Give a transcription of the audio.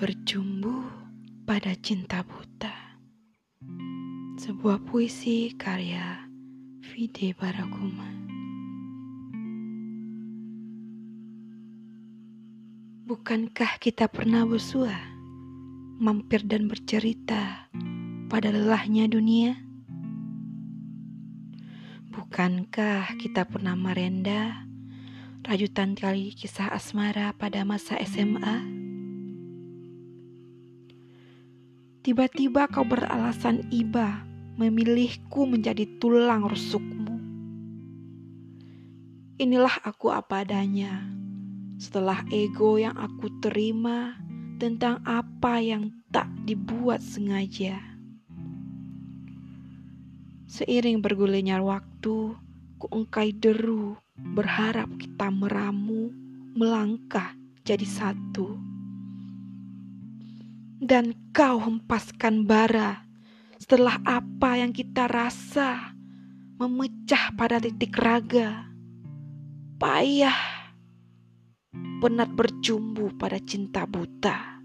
Berjumbu pada cinta buta. Sebuah puisi karya Vide Barakuma Bukankah kita pernah bersua Mampir dan bercerita Pada lelahnya dunia? Bukankah kita pernah merenda Rajutan kali kisah asmara pada masa SMA? Tiba-tiba kau beralasan iba memilihku menjadi tulang rusukmu. Inilah aku apa adanya. Setelah ego yang aku terima tentang apa yang tak dibuat sengaja. Seiring bergulirnya waktu, ku engkai deru, berharap kita meramu, melangkah jadi satu dan kau hempaskan bara setelah apa yang kita rasa memecah pada titik raga. Payah, penat berjumbu pada cinta buta.